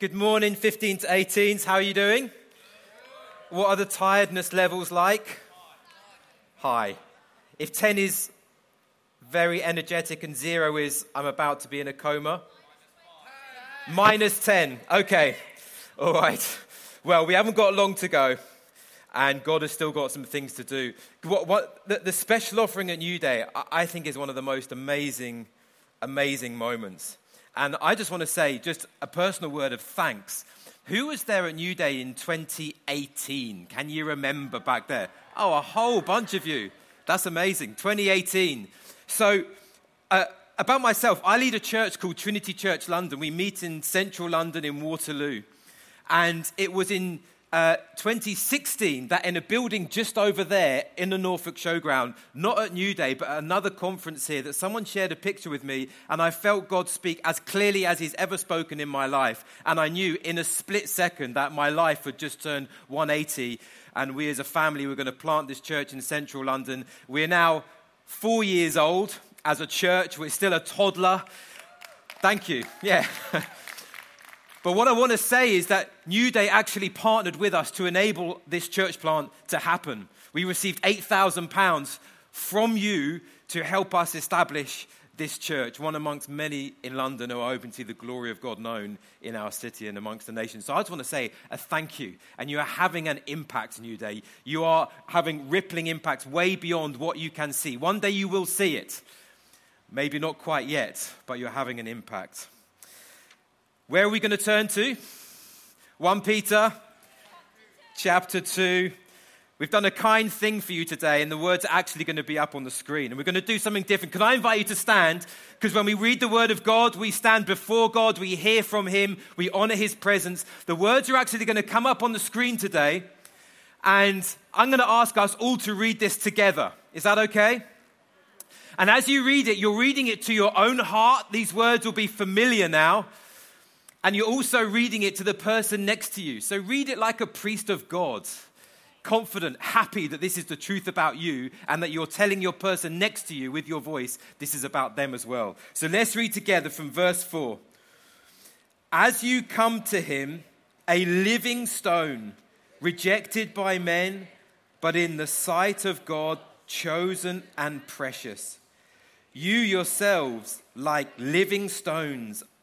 Good morning, 15 to 18s. How are you doing? What are the tiredness levels like? High. If 10 is very energetic and zero is I'm about to be in a coma, minus 10. Okay. All right. Well, we haven't got long to go, and God has still got some things to do. What, what, the, the special offering at New Day, I, I think, is one of the most amazing, amazing moments. And I just want to say just a personal word of thanks. Who was there at New Day in 2018? Can you remember back there? Oh, a whole bunch of you. That's amazing. 2018. So, uh, about myself, I lead a church called Trinity Church London. We meet in central London in Waterloo. And it was in uh, 2016 that in a building just over there in the Norfolk Showground, not at New Day, but at another conference here, that someone shared a picture with me, and I felt God speak as clearly as He's ever spoken in my life. And I knew in a split second that my life had just turned 180, and we as a family were going to plant this church in central London. We're now four years old as a church, we're still a toddler. Thank you. Yeah. But what I want to say is that New Day actually partnered with us to enable this church plant to happen. We received £8,000 from you to help us establish this church, one amongst many in London who are open to the glory of God known in our city and amongst the nations. So I just want to say a thank you. And you are having an impact, New Day. You are having rippling impacts way beyond what you can see. One day you will see it. Maybe not quite yet, but you're having an impact. Where are we going to turn to? 1 Peter chapter 2. We've done a kind thing for you today, and the words are actually going to be up on the screen. And we're going to do something different. Can I invite you to stand? Because when we read the word of God, we stand before God, we hear from Him, we honor His presence. The words are actually going to come up on the screen today, and I'm going to ask us all to read this together. Is that okay? And as you read it, you're reading it to your own heart. These words will be familiar now. And you're also reading it to the person next to you. So read it like a priest of God, confident, happy that this is the truth about you and that you're telling your person next to you with your voice, this is about them as well. So let's read together from verse 4. As you come to him, a living stone, rejected by men, but in the sight of God, chosen and precious. You yourselves, like living stones,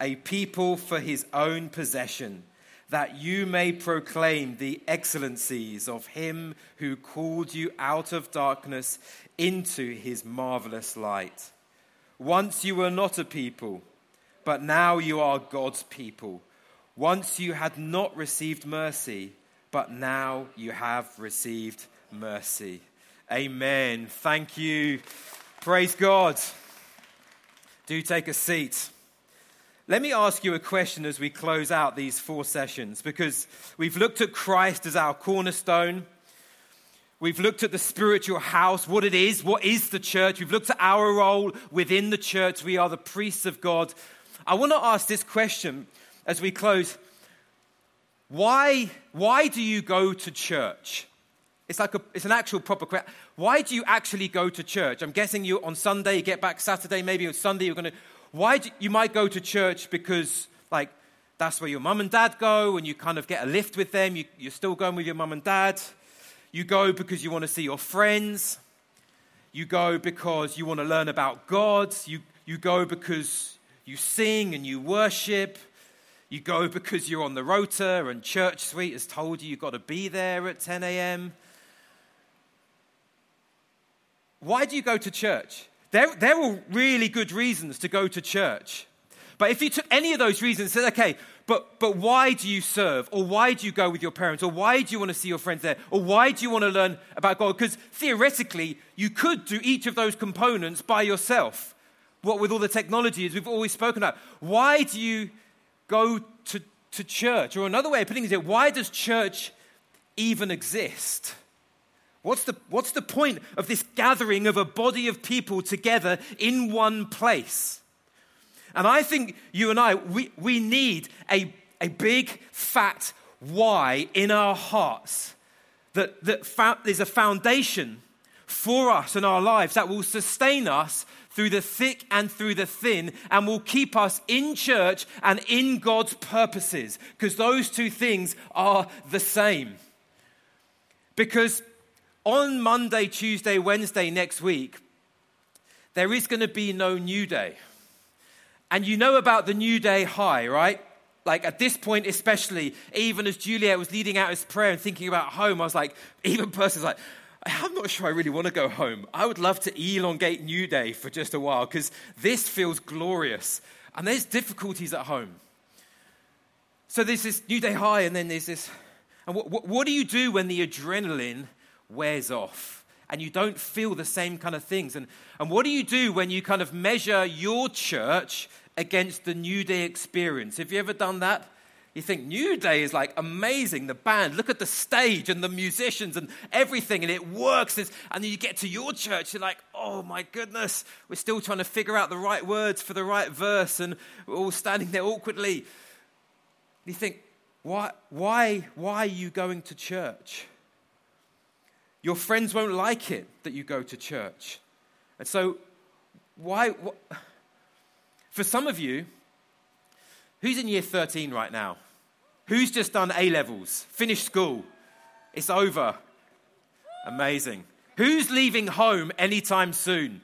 a people for his own possession, that you may proclaim the excellencies of him who called you out of darkness into his marvelous light. Once you were not a people, but now you are God's people. Once you had not received mercy, but now you have received mercy. Amen. Thank you. Praise God. Do take a seat. Let me ask you a question as we close out these four sessions because we've looked at Christ as our cornerstone. We've looked at the spiritual house, what it is, what is the church. We've looked at our role within the church. We are the priests of God. I want to ask this question as we close. Why, why do you go to church? It's like a, it's an actual proper question. Why do you actually go to church? I'm guessing you on Sunday, you get back Saturday, maybe on Sunday, you're going to why do, you might go to church because, like, that's where your mum and dad go, and you kind of get a lift with them. You, you're still going with your mum and dad. You go because you want to see your friends. You go because you want to learn about God. You, you go because you sing and you worship. You go because you're on the rota and ChurchSuite has told you you've got to be there at 10 a.m. Why do you go to church? There, there are really good reasons to go to church. But if you took any of those reasons and said, okay, but, but why do you serve? Or why do you go with your parents? Or why do you want to see your friends there? Or why do you want to learn about God? Because theoretically, you could do each of those components by yourself. What with all the technology, as we've always spoken about. Why do you go to, to church? Or another way of putting it is, why does church even exist? What's the, what's the point of this gathering of a body of people together in one place? And I think you and I, we, we need a, a big, fat why in our hearts that, that fa- there's a foundation for us in our lives that will sustain us through the thick and through the thin and will keep us in church and in God's purposes because those two things are the same. Because on Monday, Tuesday, Wednesday next week, there is going to be no new day. And you know about the new day high, right? Like at this point, especially, even as Juliet was leading out his prayer and thinking about home, I was like, even person's like, I'm not sure I really want to go home. I would love to elongate New Day for just a while because this feels glorious. And there's difficulties at home. So there's this New Day high, and then there's this. And what, what, what do you do when the adrenaline wears off and you don't feel the same kind of things? And, and what do you do when you kind of measure your church against the New Day experience? Have you ever done that? You think New Day is like amazing, the band, look at the stage and the musicians and everything, and it works. And then you get to your church, you're like, oh my goodness, we're still trying to figure out the right words for the right verse, and we're all standing there awkwardly. You think, why, why, why are you going to church? Your friends won't like it that you go to church. And so, why? For some of you, who's in year 13 right now? Who's just done A levels, finished school? It's over. Amazing. Who's leaving home anytime soon?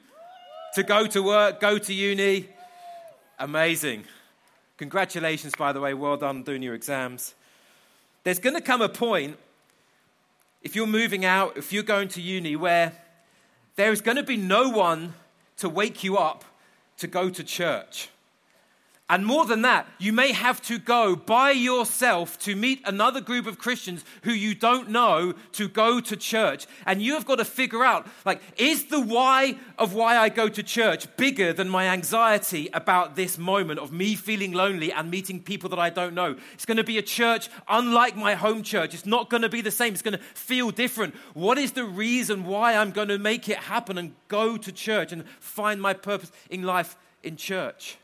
To go to work, go to uni? Amazing. Congratulations, by the way. Well done doing your exams. There's going to come a point if you're moving out, if you're going to uni, where there is going to be no one to wake you up to go to church. And more than that, you may have to go by yourself to meet another group of Christians who you don't know to go to church. And you have got to figure out like, is the why of why I go to church bigger than my anxiety about this moment of me feeling lonely and meeting people that I don't know? It's going to be a church unlike my home church. It's not going to be the same. It's going to feel different. What is the reason why I'm going to make it happen and go to church and find my purpose in life in church?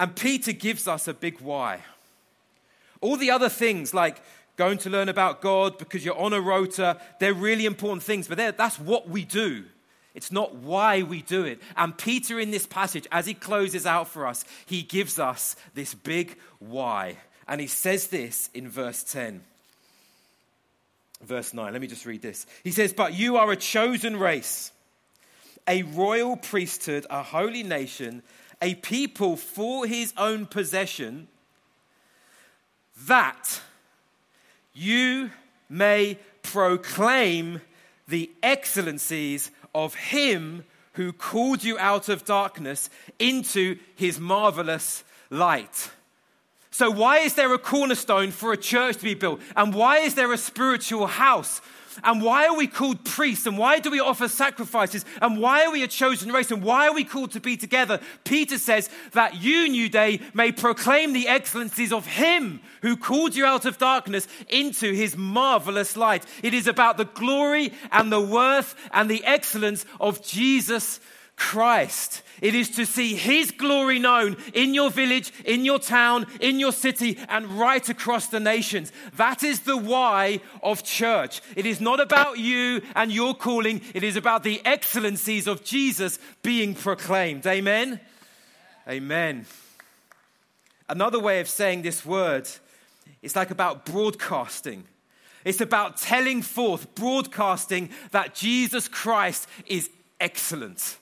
And Peter gives us a big why. All the other things, like going to learn about God because you're on a rota, they're really important things, but that's what we do. It's not why we do it. And Peter, in this passage, as he closes out for us, he gives us this big why. And he says this in verse 10. Verse 9, let me just read this. He says, But you are a chosen race, a royal priesthood, a holy nation a people for his own possession, that you may proclaim the excellencies of him who called you out of darkness into his marvelous light. So, why is there a cornerstone for a church to be built? And why is there a spiritual house? And why are we called priests? And why do we offer sacrifices? And why are we a chosen race? And why are we called to be together? Peter says that you, New Day, may proclaim the excellencies of Him who called you out of darkness into His marvelous light. It is about the glory and the worth and the excellence of Jesus Christ. It is to see His glory known in your village, in your town, in your city, and right across the nations. That is the why of church. It is not about you and your calling, it is about the excellencies of Jesus being proclaimed. Amen? Amen. Another way of saying this word it's like about broadcasting. It's about telling forth, broadcasting that Jesus Christ is excellent.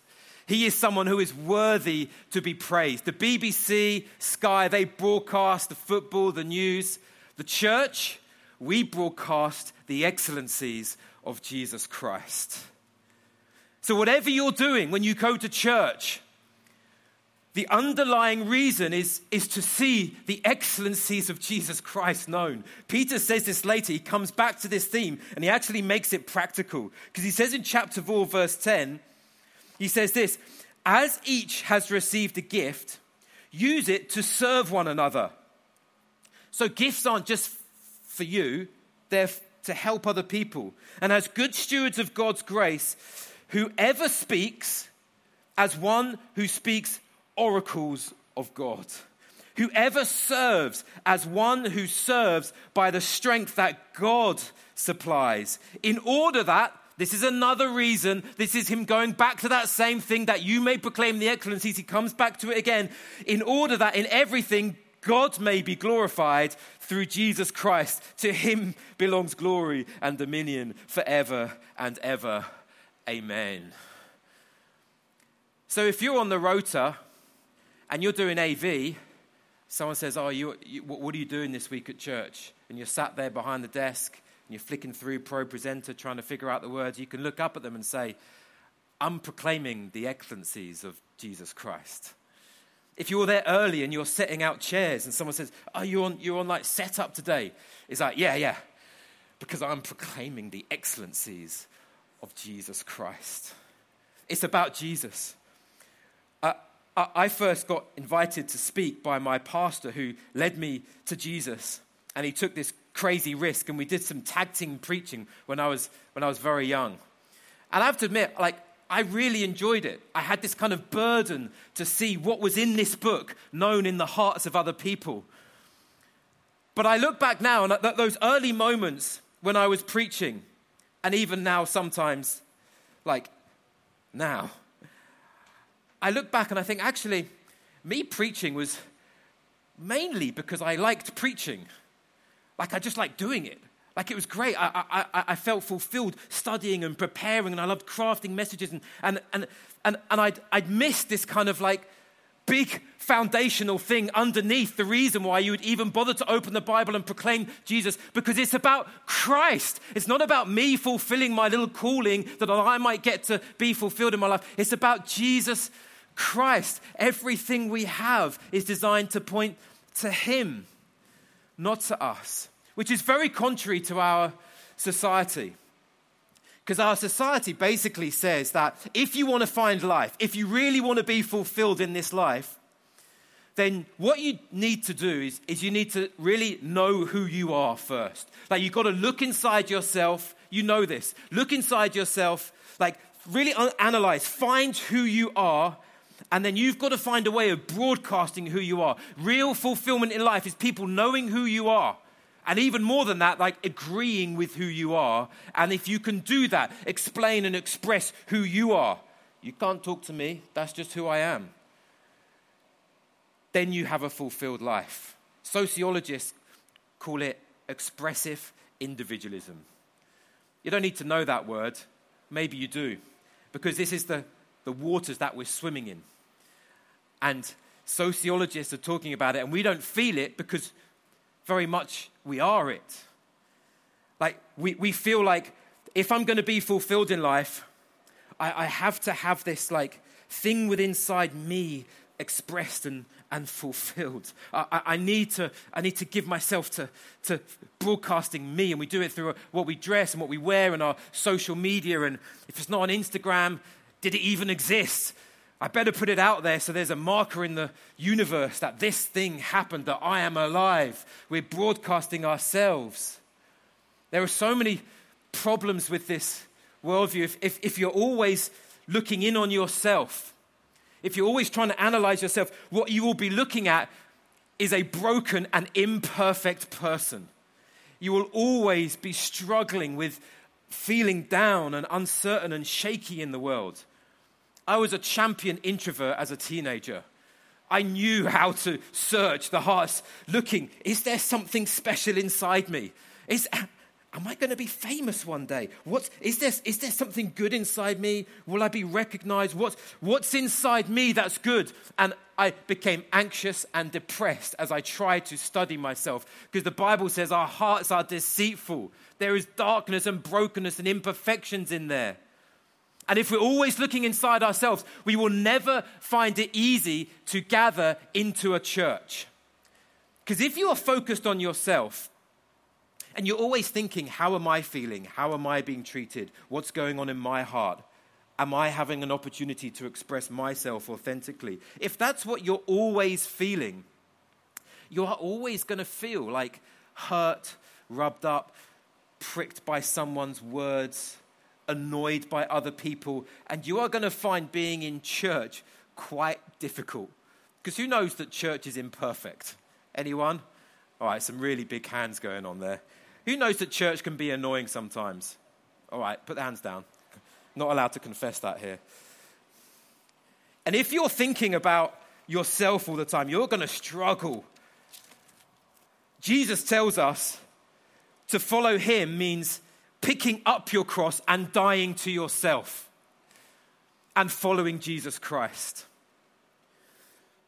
He is someone who is worthy to be praised. The BBC, Sky, they broadcast the football, the news. The church, we broadcast the excellencies of Jesus Christ. So, whatever you're doing when you go to church, the underlying reason is, is to see the excellencies of Jesus Christ known. Peter says this later. He comes back to this theme and he actually makes it practical. Because he says in chapter 4, verse 10, he says this As each has received a gift, use it to serve one another. So gifts aren't just for you, they're to help other people. And as good stewards of God's grace, whoever speaks, as one who speaks oracles of God. Whoever serves as one who serves by the strength that God supplies, in order that this is another reason. This is him going back to that same thing that you may proclaim the excellencies. He comes back to it again in order that in everything God may be glorified through Jesus Christ. To him belongs glory and dominion forever and ever. Amen. So if you're on the rota and you're doing AV, someone says, Oh, you, you, what are you doing this week at church? And you're sat there behind the desk you're flicking through ProPresenter trying to figure out the words, you can look up at them and say, I'm proclaiming the excellencies of Jesus Christ. If you're there early and you're setting out chairs and someone says, Are you on, you're on like setup today? It's like, Yeah, yeah, because I'm proclaiming the excellencies of Jesus Christ. It's about Jesus. I first got invited to speak by my pastor who led me to Jesus, and he took this crazy risk, and we did some tag team preaching when I was, when I was very young. And I have to admit, like, I really enjoyed it. I had this kind of burden to see what was in this book known in the hearts of other people. But I look back now, and at those early moments when I was preaching, and even now sometimes, like now, I look back and I think actually, me preaching was mainly because I liked preaching. Like I just liked doing it. Like it was great. I, I, I felt fulfilled studying and preparing, and I loved crafting messages. And, and, and, and, and I'd, I'd missed this kind of like big foundational thing underneath the reason why you would even bother to open the Bible and proclaim Jesus, because it's about Christ. It's not about me fulfilling my little calling that I might get to be fulfilled in my life. It's about Jesus Christ. Everything we have is designed to point to Him not to us, which is very contrary to our society. Because our society basically says that if you want to find life, if you really want to be fulfilled in this life, then what you need to do is, is you need to really know who you are first. Like you've got to look inside yourself. You know this. Look inside yourself, like really analyze, find who you are, and then you've got to find a way of broadcasting who you are. Real fulfillment in life is people knowing who you are. And even more than that, like agreeing with who you are. And if you can do that, explain and express who you are. You can't talk to me, that's just who I am. Then you have a fulfilled life. Sociologists call it expressive individualism. You don't need to know that word. Maybe you do. Because this is the, the waters that we're swimming in. And sociologists are talking about it, and we don't feel it because very much we are it. Like, we, we feel like if I'm going to be fulfilled in life, I, I have to have this, like, thing within inside me expressed and, and fulfilled. I, I, need to, I need to give myself to, to broadcasting me, and we do it through what we dress and what we wear and our social media. And if it's not on Instagram, did it even exist? I better put it out there so there's a marker in the universe that this thing happened, that I am alive. We're broadcasting ourselves. There are so many problems with this worldview. If, if, if, you're always looking in on yourself, if you're always trying to analyze yourself, what you will be looking at is a broken and imperfect person. You will always be struggling with feeling down and uncertain and shaky in the world. I was a champion introvert as a teenager. I knew how to search the hearts, looking, is there something special inside me? Is, Am I going to be famous one day? What, is, there, is there something good inside me? Will I be recognized? What, what's inside me that's good? And I became anxious and depressed as I tried to study myself because the Bible says our hearts are deceitful. There is darkness and brokenness and imperfections in there. And if we're always looking inside ourselves, we will never find it easy to gather into a church. Because if you are focused on yourself, and you're always thinking, how am I feeling? How am I being treated? What's going on in my heart? Am I having an opportunity to express myself authentically? If that's what you're always feeling, you are always going to feel like hurt, rubbed up, pricked by someone's words, annoyed by other people, and you are going to find being in church quite difficult. Because who knows that church is imperfect? Anyone? All right, some really big hands going on there. Who knows that church can be annoying sometimes? All right, put the hands down. Not allowed to confess that here. And if you're thinking about yourself all the time, you're going to struggle. Jesus tells us to follow him means picking up your cross and dying to yourself and following Jesus Christ.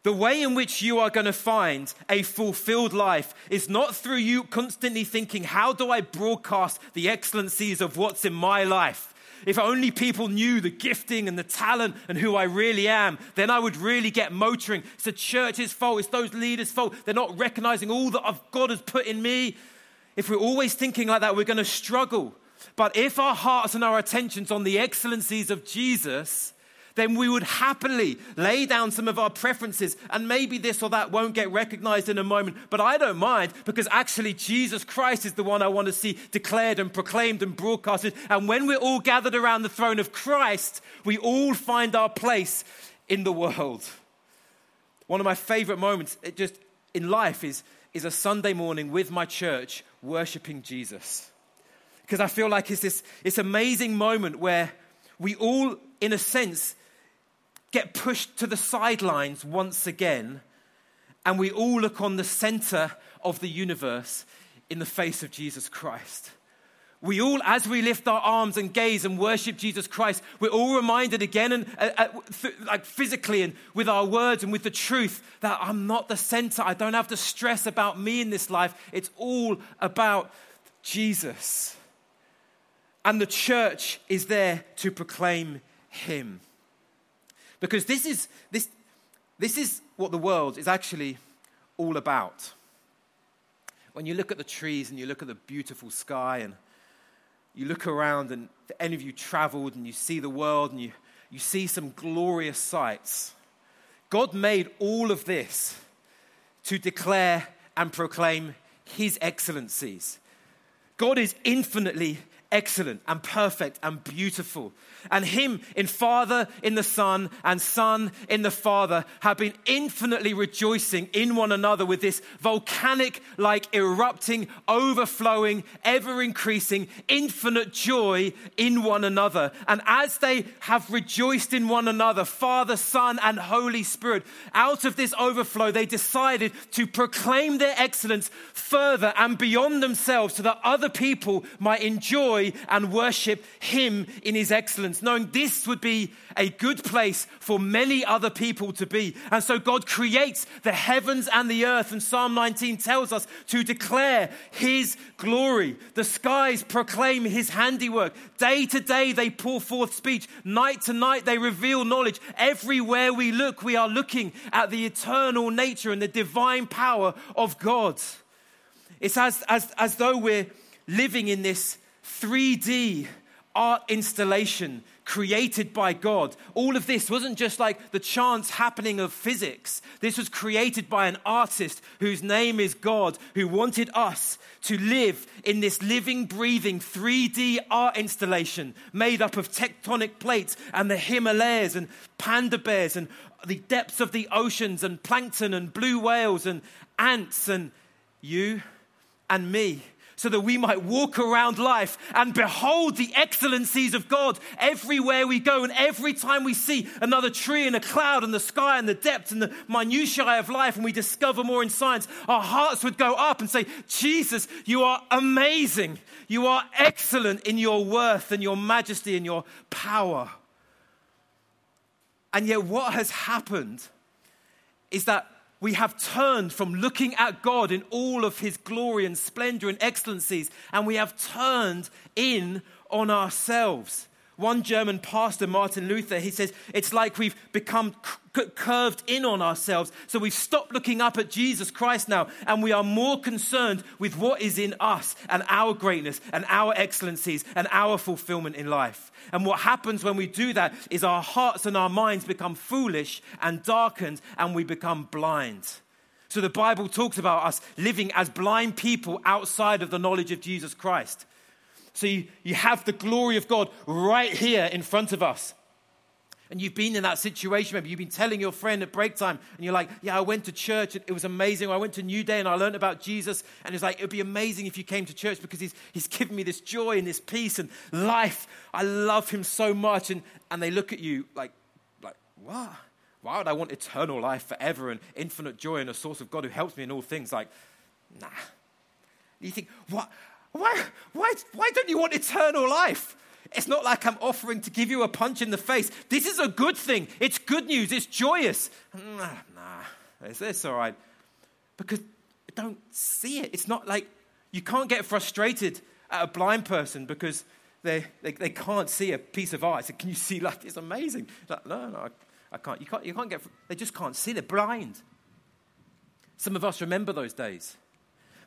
The way in which you are going to find a fulfilled life is not through you constantly thinking, How do I broadcast the excellencies of what's in my life? If only people knew the gifting and the talent and who I really am, then I would really get motoring. It's the church's fault, it's those leaders' fault. They're not recognizing all that God has put in me. If we're always thinking like that, we're going to struggle. But if our hearts and our attentions on the excellencies of Jesus, then we would happily lay down some of our preferences. And maybe this or that won't get recognized in a moment, but I don't mind because actually Jesus Christ is the one I want to see declared and proclaimed and broadcasted. And when we're all gathered around the throne of Christ, we all find our place in the world. One of my favorite moments just in life is, is a Sunday morning with my church worshiping Jesus. Because I feel like it's this, this amazing moment where we all, in a sense, get pushed to the sidelines once again, and we all look on the center of the universe in the face of Jesus Christ. We all, as we lift our arms and gaze and worship Jesus Christ, we're all reminded again, and uh, uh, th- like physically and with our words and with the truth, that I'm not the center. I don't have to stress about me in this life. It's all about Jesus. And the church is there to proclaim Him. Because this is, this, this is what the world is actually all about. When you look at the trees and you look at the beautiful sky and you look around and if any of you traveled and you see the world and you, you see some glorious sights, God made all of this to declare and proclaim his excellencies. God is infinitely excellent and perfect and beautiful. And Him in Father, in the Son, and Son in the Father have been infinitely rejoicing in one another with this volcanic like erupting, overflowing, ever increasing, infinite joy in one another. And as they have rejoiced in one another, Father, Son, and Holy Spirit, out of this overflow, they decided to proclaim their excellence further and beyond themselves so that other people might enjoy enjoy and worship Him in His excellence, knowing this would be a good place for many other people to be. And so God creates the heavens and the earth, and Psalm 19 tells us to declare His glory. The skies proclaim His handiwork. Day to day, they pour forth speech. Night to night, they reveal knowledge. Everywhere we look, we are looking at the eternal nature and the divine power of God. It's as, as, as though we're living in this 3D art installation created by God. All of this wasn't just like the chance happening of physics. This was created by an artist whose name is God, who wanted us to live in this living, breathing 3D art installation made up of tectonic plates and the Himalayas and panda bears and the depths of the oceans and plankton and blue whales and ants and you and me so that we might walk around life and behold the excellencies of God everywhere we go. And every time we see another tree and a cloud and the sky and the depth and the minutiae of life, and we discover more in science, our hearts would go up and say, Jesus, you are amazing. You are excellent in your worth and your majesty and your power. And yet, what has happened is that we have turned from looking at God in all of his glory and splendor and excellencies, and we have turned in on ourselves. One German pastor, Martin Luther, he says, it's like we've become curved in on ourselves. So we've stopped looking up at Jesus Christ now, and we are more concerned with what is in us and our greatness and our excellencies and our fulfillment in life. And what happens when we do that is our hearts and our minds become foolish and darkened, and we become blind. So the Bible talks about us living as blind people outside of the knowledge of Jesus Christ. So you, you have the glory of God right here in front of us. And you've been in that situation, maybe you've been telling your friend at break time, and you're like, Yeah, I went to church, and it was amazing. I went to New Day and I learned about Jesus. And it's like, It would be amazing if you came to church because he's, he's given me this joy and this peace and life. I love him so much. And, and they look at you like, like, What? Why would I want eternal life forever and infinite joy and a source of God who helps me in all things? Like, nah. You think, what? Why, why, why don't you want eternal life? It's not like I'm offering to give you a punch in the face. This is a good thing. It's good news. It's joyous. Nah, nah, it's, it's all right. Because I don't see it. It's not like you can't get frustrated at a blind person because they, they, they can't see a piece of art. So can you see like it's amazing? Like, no, no, I, I can't. You can't. You can't get. They just can't see. They're blind. Some of us remember those days.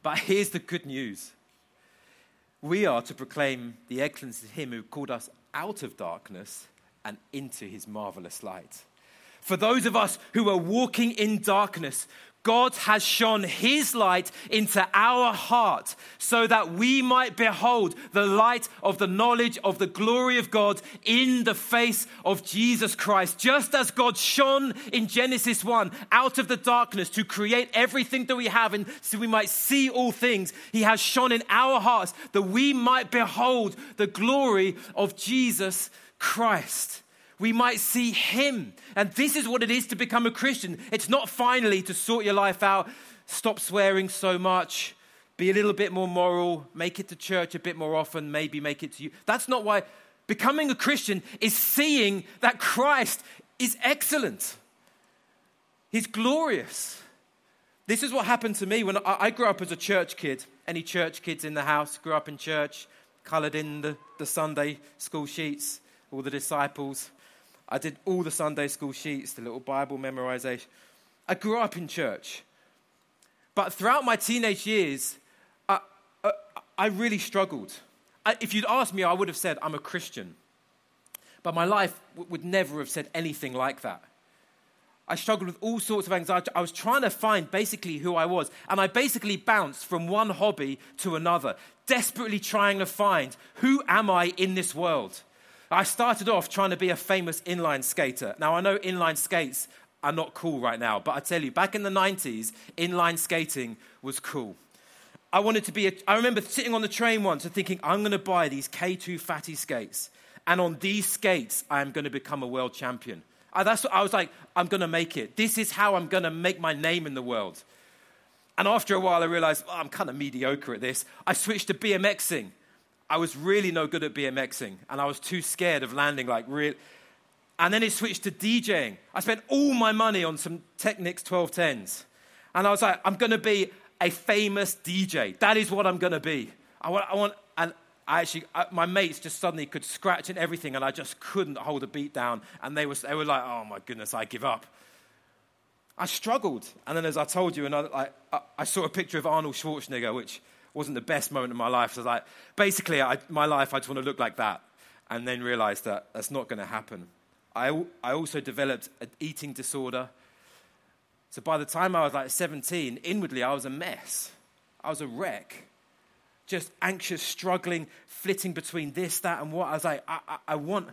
But here's the good news we are to proclaim the excellence of Him who called us out of darkness and into His marvelous light. For those of us who are walking in darkness, God has shone his light into our heart so that we might behold the light of the knowledge of the glory of God in the face of Jesus Christ. Just as God shone in Genesis 1 out of the darkness to create everything that we have and so we might see all things, he has shone in our hearts that we might behold the glory of Jesus Christ we might see Him. And this is what it is to become a Christian. It's not finally to sort your life out, stop swearing so much, be a little bit more moral, make it to church a bit more often, maybe make it to you. That's not why. Becoming a Christian is seeing that Christ is excellent, He's glorious. This is what happened to me when I grew up as a church kid. Any church kids in the house grew up in church, colored in the, the Sunday school sheets, all the disciples. I did all the Sunday school sheets, the little Bible memorization. I grew up in church. But throughout my teenage years, I, I, I really struggled. I, if you'd asked me, I would have said, I'm a Christian. But my life w- would never have said anything like that. I struggled with all sorts of anxiety. I was trying to find basically who I was. And I basically bounced from one hobby to another, desperately trying to find who am I in this world? I started off trying to be a famous inline skater. Now, I know inline skates are not cool right now, but I tell you, back in the 90s, inline skating was cool. I wanted to be, a, I remember sitting on the train once and thinking, I'm going to buy these K2 fatty skates. And on these skates, I am going to become a world champion. I, that's what, I was like, I'm going to make it. This is how I'm going to make my name in the world. And after a while, I realized, oh, I'm kind of mediocre at this. I switched to BMXing. I was really no good at BMXing and I was too scared of landing like real. And then it switched to DJing. I spent all my money on some Technics 1210s. And I was like, I'm going to be a famous DJ. That is what I'm going to be. I want, I want, and I actually, I, my mates just suddenly could scratch and everything, and I just couldn't hold a beat down. And they were, they were like, oh my goodness, I give up. I struggled. And then, as I told you, another, I, uh, I saw a picture of Arnold Schwarzenegger, which wasn't the best moment of my life. So I was like, basically, I, my life, I just want to look like that. And then realized that that's not going to happen. I, I also developed an eating disorder. So by the time I was like 17, inwardly, I was a mess. I was a wreck. Just anxious, struggling, flitting between this, that, and what. I was like, I, I, I want.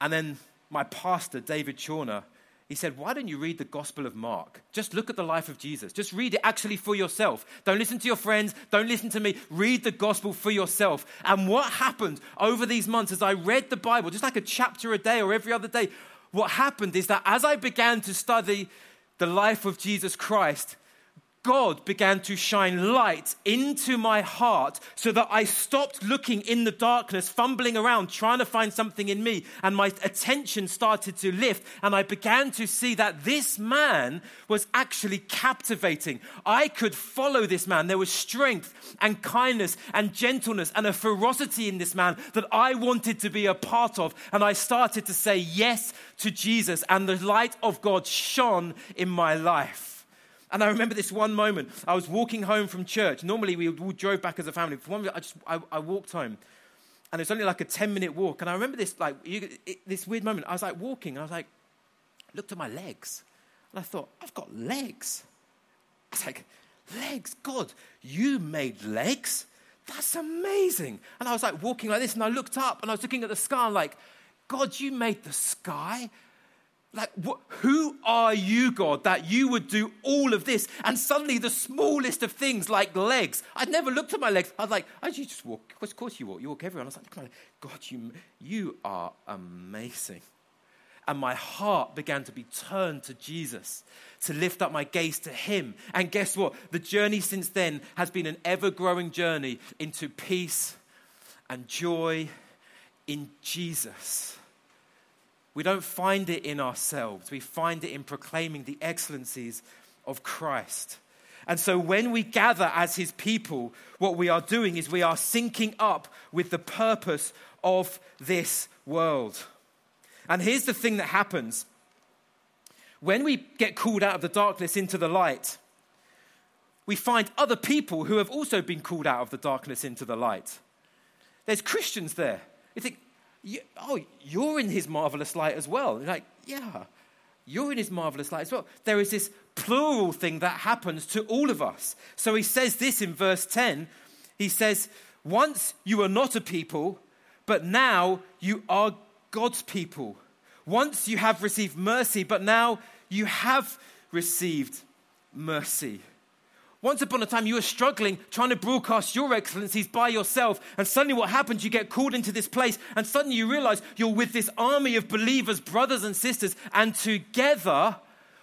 And then my pastor, David Chorner, he said, Why don't you read the Gospel of Mark? Just look at the life of Jesus. Just read it actually for yourself. Don't listen to your friends. Don't listen to me. Read the Gospel for yourself. And what happened over these months as I read the Bible, just like a chapter a day or every other day, what happened is that as I began to study the life of Jesus Christ, God began to shine light into my heart so that I stopped looking in the darkness, fumbling around, trying to find something in me. And my attention started to lift. And I began to see that this man was actually captivating. I could follow this man. There was strength and kindness and gentleness and a ferocity in this man that I wanted to be a part of. And I started to say yes to Jesus. And the light of God shone in my life. And I remember this one moment. I was walking home from church. Normally, we, we drove back as a family. For one minute, I just I, I walked home, and it's only like a ten minute walk. And I remember this like you, it, this weird moment. I was like walking, and I was like, looked at my legs, and I thought, I've got legs. I was like, legs, God, you made legs. That's amazing. And I was like walking like this, and I looked up, and I was looking at the sky, and like, God, you made the sky like, wh- who are you, God, that you would do all of this? And suddenly, the smallest of things, like legs, I'd never looked at my legs. I was like, oh, you just walk. Of course, you walk. You walk everywhere. I was like, God, you, you are amazing. And my heart began to be turned to Jesus, to lift up my gaze to Him. And guess what? The journey since then has been an ever growing journey into peace and joy in Jesus. We don't find it in ourselves, we find it in proclaiming the excellencies of Christ. And so when we gather as his people, what we are doing is we are syncing up with the purpose of this world. And here's the thing that happens when we get called out of the darkness into the light, we find other people who have also been called out of the darkness into the light. There's Christians there. You think, you, oh, you're in his marvelous light as well. You're like, yeah, you're in his marvelous light as well. There is this plural thing that happens to all of us. So he says this in verse 10. He says, Once you were not a people, but now you are God's people. Once you have received mercy, but now you have received mercy. Once upon a time, you were struggling trying to broadcast your excellencies by yourself. And suddenly, what happens? You get called into this place, and suddenly you realize you're with this army of believers, brothers and sisters, and together,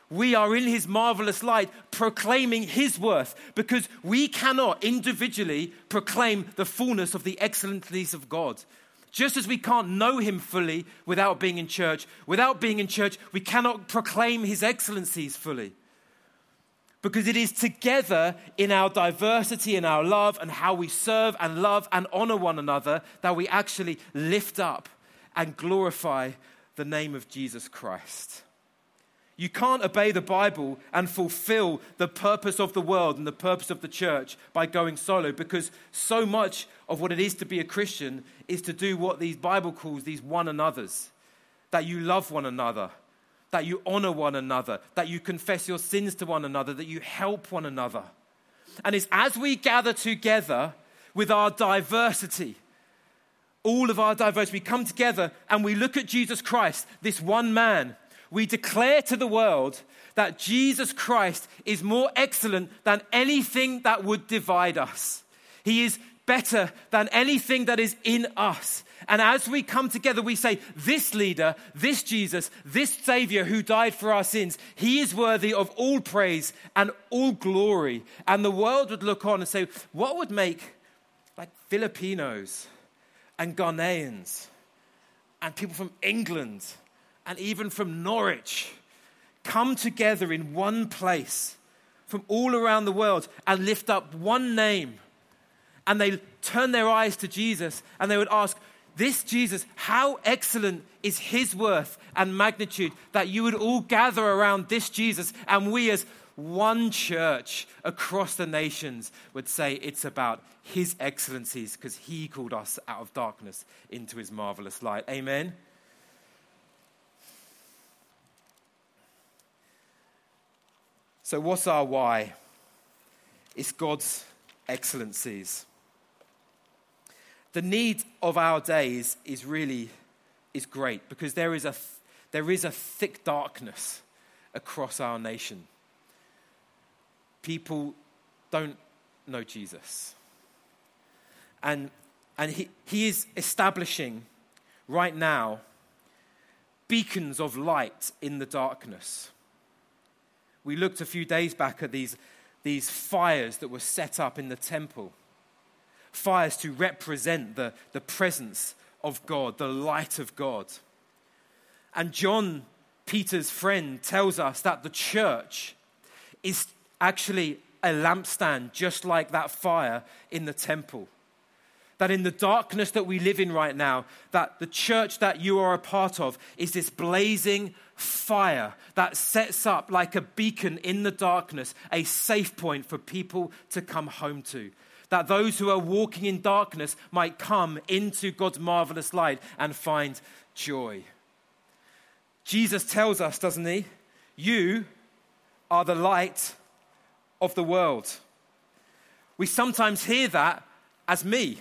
we are in his marvelous light proclaiming his worth because we cannot individually proclaim the fullness of the excellencies of God. Just as we can't know him fully without being in church, without being in church, we cannot proclaim his excellencies fully because it is together in our diversity, in our love, and how we serve and love and honor one another that we actually lift up and glorify the name of Jesus Christ. You can't obey the Bible and fulfill the purpose of the world and the purpose of the church by going solo because so much of what it is to be a Christian is to do what these Bible calls these one another's that you love one another that you honor one another, that you confess your sins to one another, that you help one another. And it's as we gather together with our diversity, all of our diversity, we come together and we look at Jesus Christ, this one man. We declare to the world that Jesus Christ is more excellent than anything that would divide us. He is better than anything that is in us. And as we come together, we say, This leader, this Jesus, this Savior who died for our sins, he is worthy of all praise and all glory. And the world would look on and say, What would make like Filipinos and Ghanaians and people from England and even from Norwich come together in one place from all around the world and lift up one name? And they turn their eyes to Jesus and they would ask, this Jesus, how excellent is his worth and magnitude that you would all gather around this Jesus and we as one church across the nations would say it's about his excellencies because he called us out of darkness into his marvelous light. Amen. So, what's our why? It's God's excellencies the need of our days is really is great because there is a there is a thick darkness across our nation. People don't know Jesus. And, and he, he is establishing right now beacons of light in the darkness. We looked a few days back at these, these fires that were set up in the temple fires to represent the, the presence of God, the light of God. And John, Peter's friend, tells us that the church is actually a lampstand, just like that fire in the temple. That in the darkness that we live in right now, that the church that you are a part of is this blazing fire that sets up like a beacon in the darkness, a safe point for people to come home to that those who are walking in darkness might come into God's marvelous light and find joy. Jesus tells us, doesn't he? You are the light of the world. We sometimes hear that as me.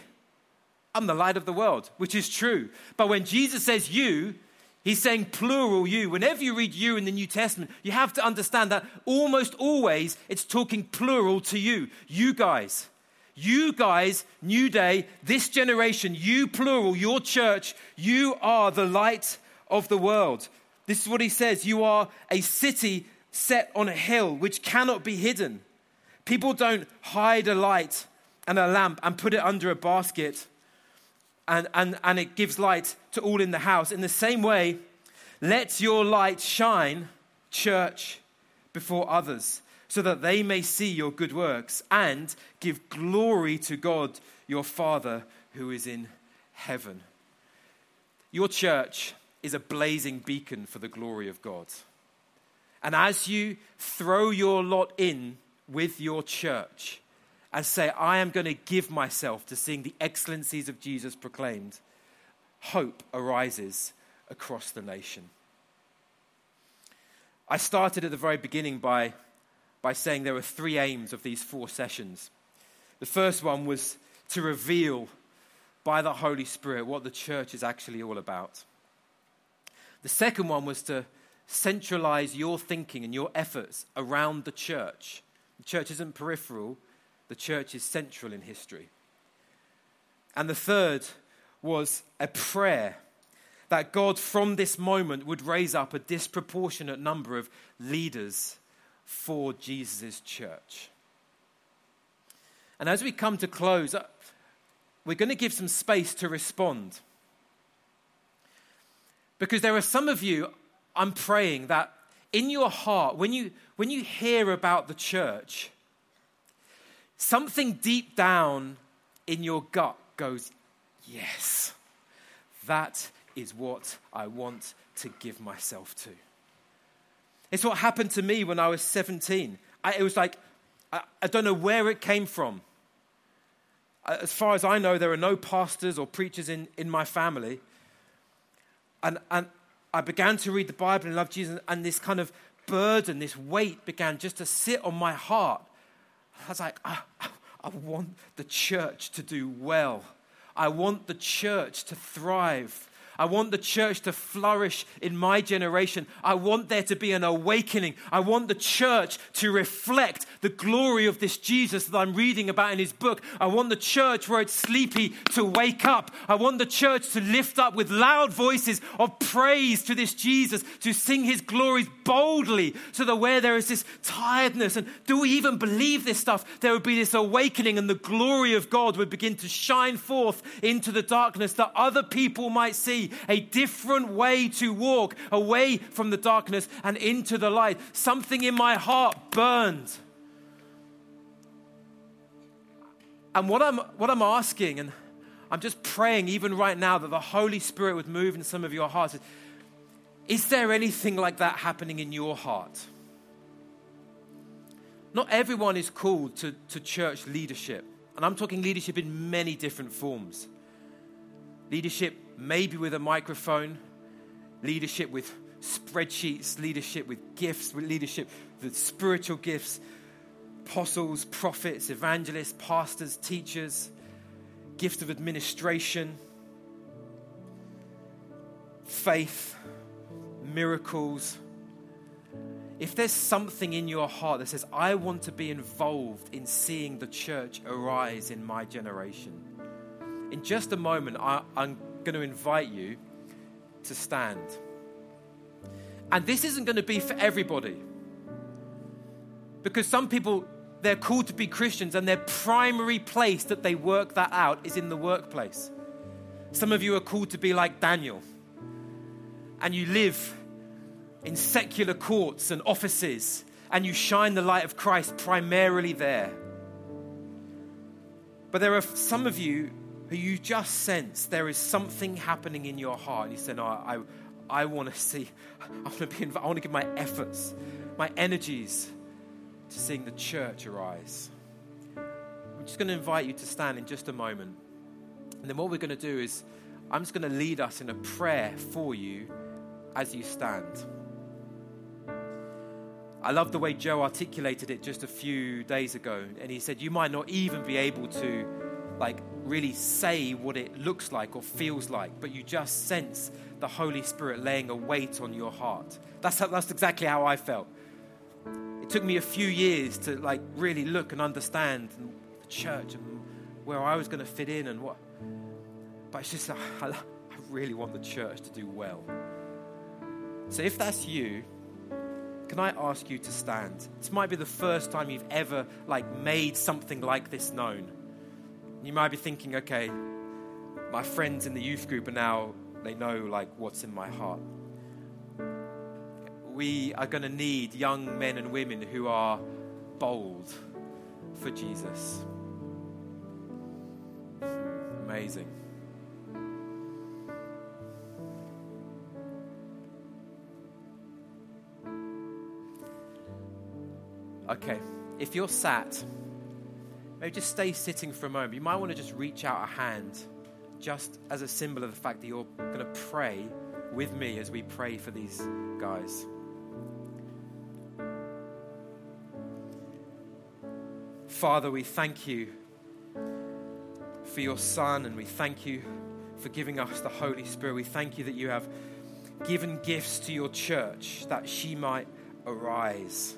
I'm the light of the world, which is true. But when Jesus says you, he's saying plural you. Whenever you read you in the New Testament, you have to understand that almost always it's talking plural to you. You guys. You guys, New Day, this generation, you plural, your church, you are the light of the world. This is what he says You are a city set on a hill which cannot be hidden. People don't hide a light and a lamp and put it under a basket and, and, and it gives light to all in the house. In the same way, let your light shine, church, before others so that they may see your good works and give glory to God, your Father, who is in heaven. Your church is a blazing beacon for the glory of God. And as you throw your lot in with your church and say, I am going to give myself to seeing the excellencies of Jesus proclaimed, hope arises across the nation. I started at the very beginning by by saying there were three aims of these four sessions. The first one was to reveal by the Holy Spirit what the church is actually all about. The second one was to centralize your thinking and your efforts around the church. The church isn't peripheral, the church is central in history. And the third was a prayer that God, from this moment, would raise up a disproportionate number of leaders for Jesus' church. And as we come to close, uh, we're going to give some space to respond. Because there are some of you, I'm praying that in your heart, when you, when you hear about the church, something deep down in your gut goes, Yes, that is what I want to give myself to. It's what happened to me when I was 17. I, it was like, I, I don't know where it came from. As far as I know, there are no pastors or preachers in, in my family. And, and I began to read the Bible and love Jesus, and this kind of burden, this weight began just to sit on my heart. I was like, I, I want the church to do well. I want the church to thrive. I want the church to flourish in my generation. I want there to be an awakening. I want the church to reflect the glory of this Jesus that I'm reading about in his book. I want the church where it's sleepy to wake up. I want the church to lift up with loud voices of praise to this Jesus, to sing his glories boldly, so that where there is this tiredness and do we even believe this stuff, there would be this awakening and the glory of God would begin to shine forth into the darkness that other people might see a different way to walk away from the darkness and into the light. Something in my heart burned. And what I'm, what I'm asking, and I'm just praying even right now that the Holy Spirit would move in some of your hearts. Is there anything like that happening in your heart? Not everyone is called to, to church leadership. And I'm talking leadership in many different forms. Leadership maybe with a microphone, leadership with spreadsheets, leadership with gifts, with leadership with spiritual gifts, apostles, prophets, evangelists, pastors, teachers, gift of administration, faith, miracles. if there's something in your heart that says, I want to be involved in seeing the church arise in my generation, in just a moment, I, am going to invite you to stand. And this isn't going to be for everybody. Because some people, they're called to be Christians, and their primary place that they work that out is in the workplace. Some of you are called to be like Daniel, and you live in secular courts and offices, and you shine the light of Christ primarily there. But there are some of you who you just sense there is something happening in your heart. You say, No, I, I want to see, I want to be I want to give my efforts, my energies to seeing the church arise. I'm just going to invite you to stand in just a moment. And then what we're going to do is, I'm just going to lead us in a prayer for you as you stand. I love the way Joe articulated it just a few days ago. And he said, You might not even be able to, like, really say what it looks like or feels like, but you just sense the Holy Spirit laying a weight on your heart. That's, how, that's exactly how I felt. It took me a few years to, like, really look and understand the church and where I was going to fit in and what. But it's just, I, I really want the church to do well. So if that's you, can I ask you to stand? This might be the first time you've ever like made something like this known. You might be thinking, okay, my friends in the youth group are now they know like what's in my heart. We are going to need young men and women who are bold for Jesus. Amazing. Okay, if you're sat, maybe just stay sitting for a moment. You might want to just reach out a hand just as a symbol of the fact that you're going to pray with me as we pray for these guys. Father, we thank you for your Son and we thank you for giving us the Holy Spirit. We thank you that you have given gifts to your church that she might arise.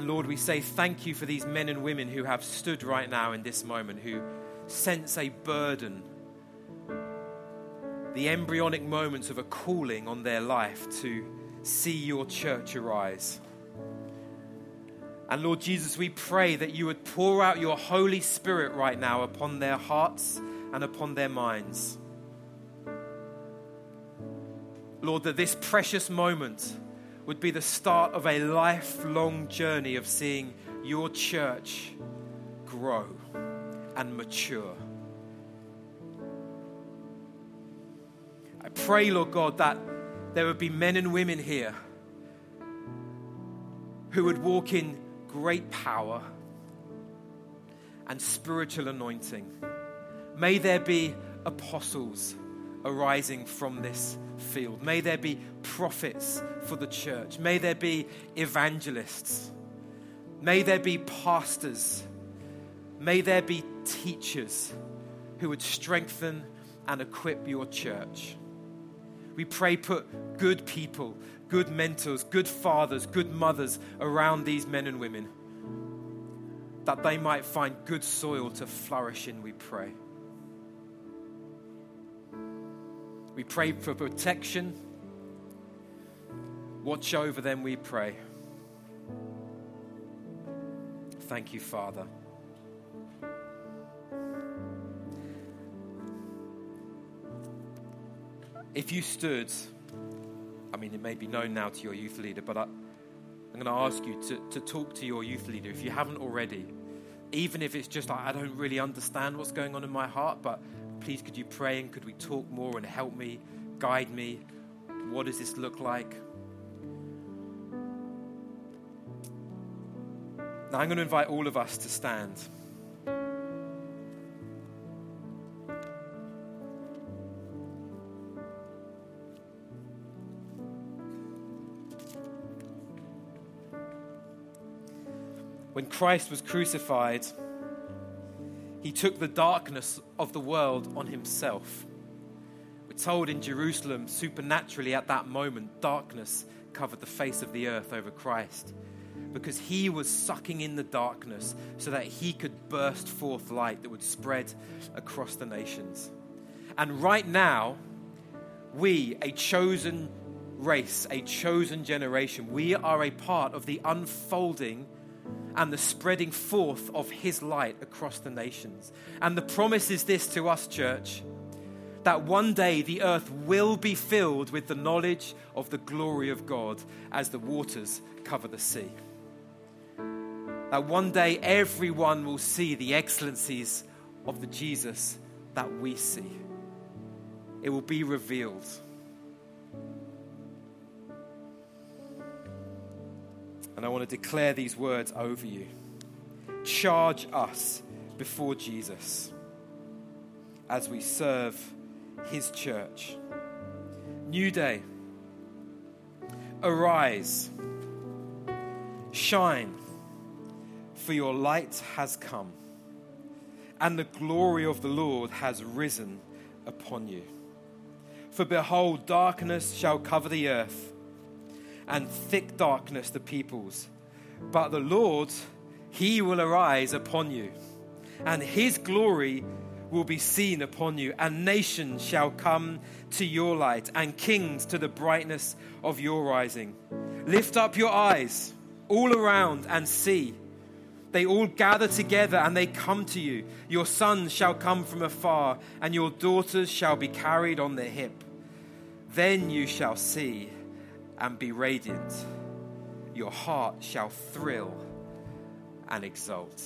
And Lord, we say thank you for these men and women who have stood right now in this moment, who sense a burden, the embryonic moments of a calling on their life to see your church arise. And Lord Jesus, we pray that you would pour out your Holy Spirit right now upon their hearts and upon their minds. Lord, that this precious moment would be the start of a lifelong journey of seeing your church grow and mature. I pray, Lord God, that there would be men and women here who would walk in great power and spiritual anointing. May there be apostles arising from this field. May there be prophets for the church. May there be evangelists. May there be pastors. May there be teachers who would strengthen and equip your church. We pray, put good people, good mentors, good fathers, good mothers around these men and women that they might find good soil to flourish in, we pray. We pray for protection. Watch over them, we pray. Thank you, Father. If you stood, I mean, it may be known now to your youth leader, but I, am going to ask you to, to talk to your youth leader if you haven't already. Even if it's just like, I don't really understand what's going on in my heart, but please could you pray and could we talk more and help me, guide me? What does this look like? Now I'm going to invite all of us to stand. When Christ was crucified, he took the darkness of the world on himself. We're told in Jerusalem, supernaturally at that moment, darkness covered the face of the earth over Christ because he was sucking in the darkness so that he could burst forth light that would spread across the nations. And right now, we, a chosen race, a chosen generation, we are a part of the unfolding and the spreading forth of his light across the nations. And the promise is this to us, church that one day the earth will be filled with the knowledge of the glory of God as the waters cover the sea. That one day everyone will see the excellencies of the Jesus that we see. It will be revealed. And I want to declare these words over you. Charge us before Jesus as we serve his church. New day. Arise. Shine, for your light has come, and the glory of the Lord has risen upon you. For behold, darkness shall cover the earth and thick darkness the peoples. But the Lord, he will arise upon you, and his glory will be seen upon you, and nations shall come to your light, and kings to the brightness of your rising. Lift up your eyes all around and see. They all gather together and they come to you. Your sons shall come from afar, and your daughters shall be carried on the hip. Then you shall see and be radiant. Your heart shall thrill and exult.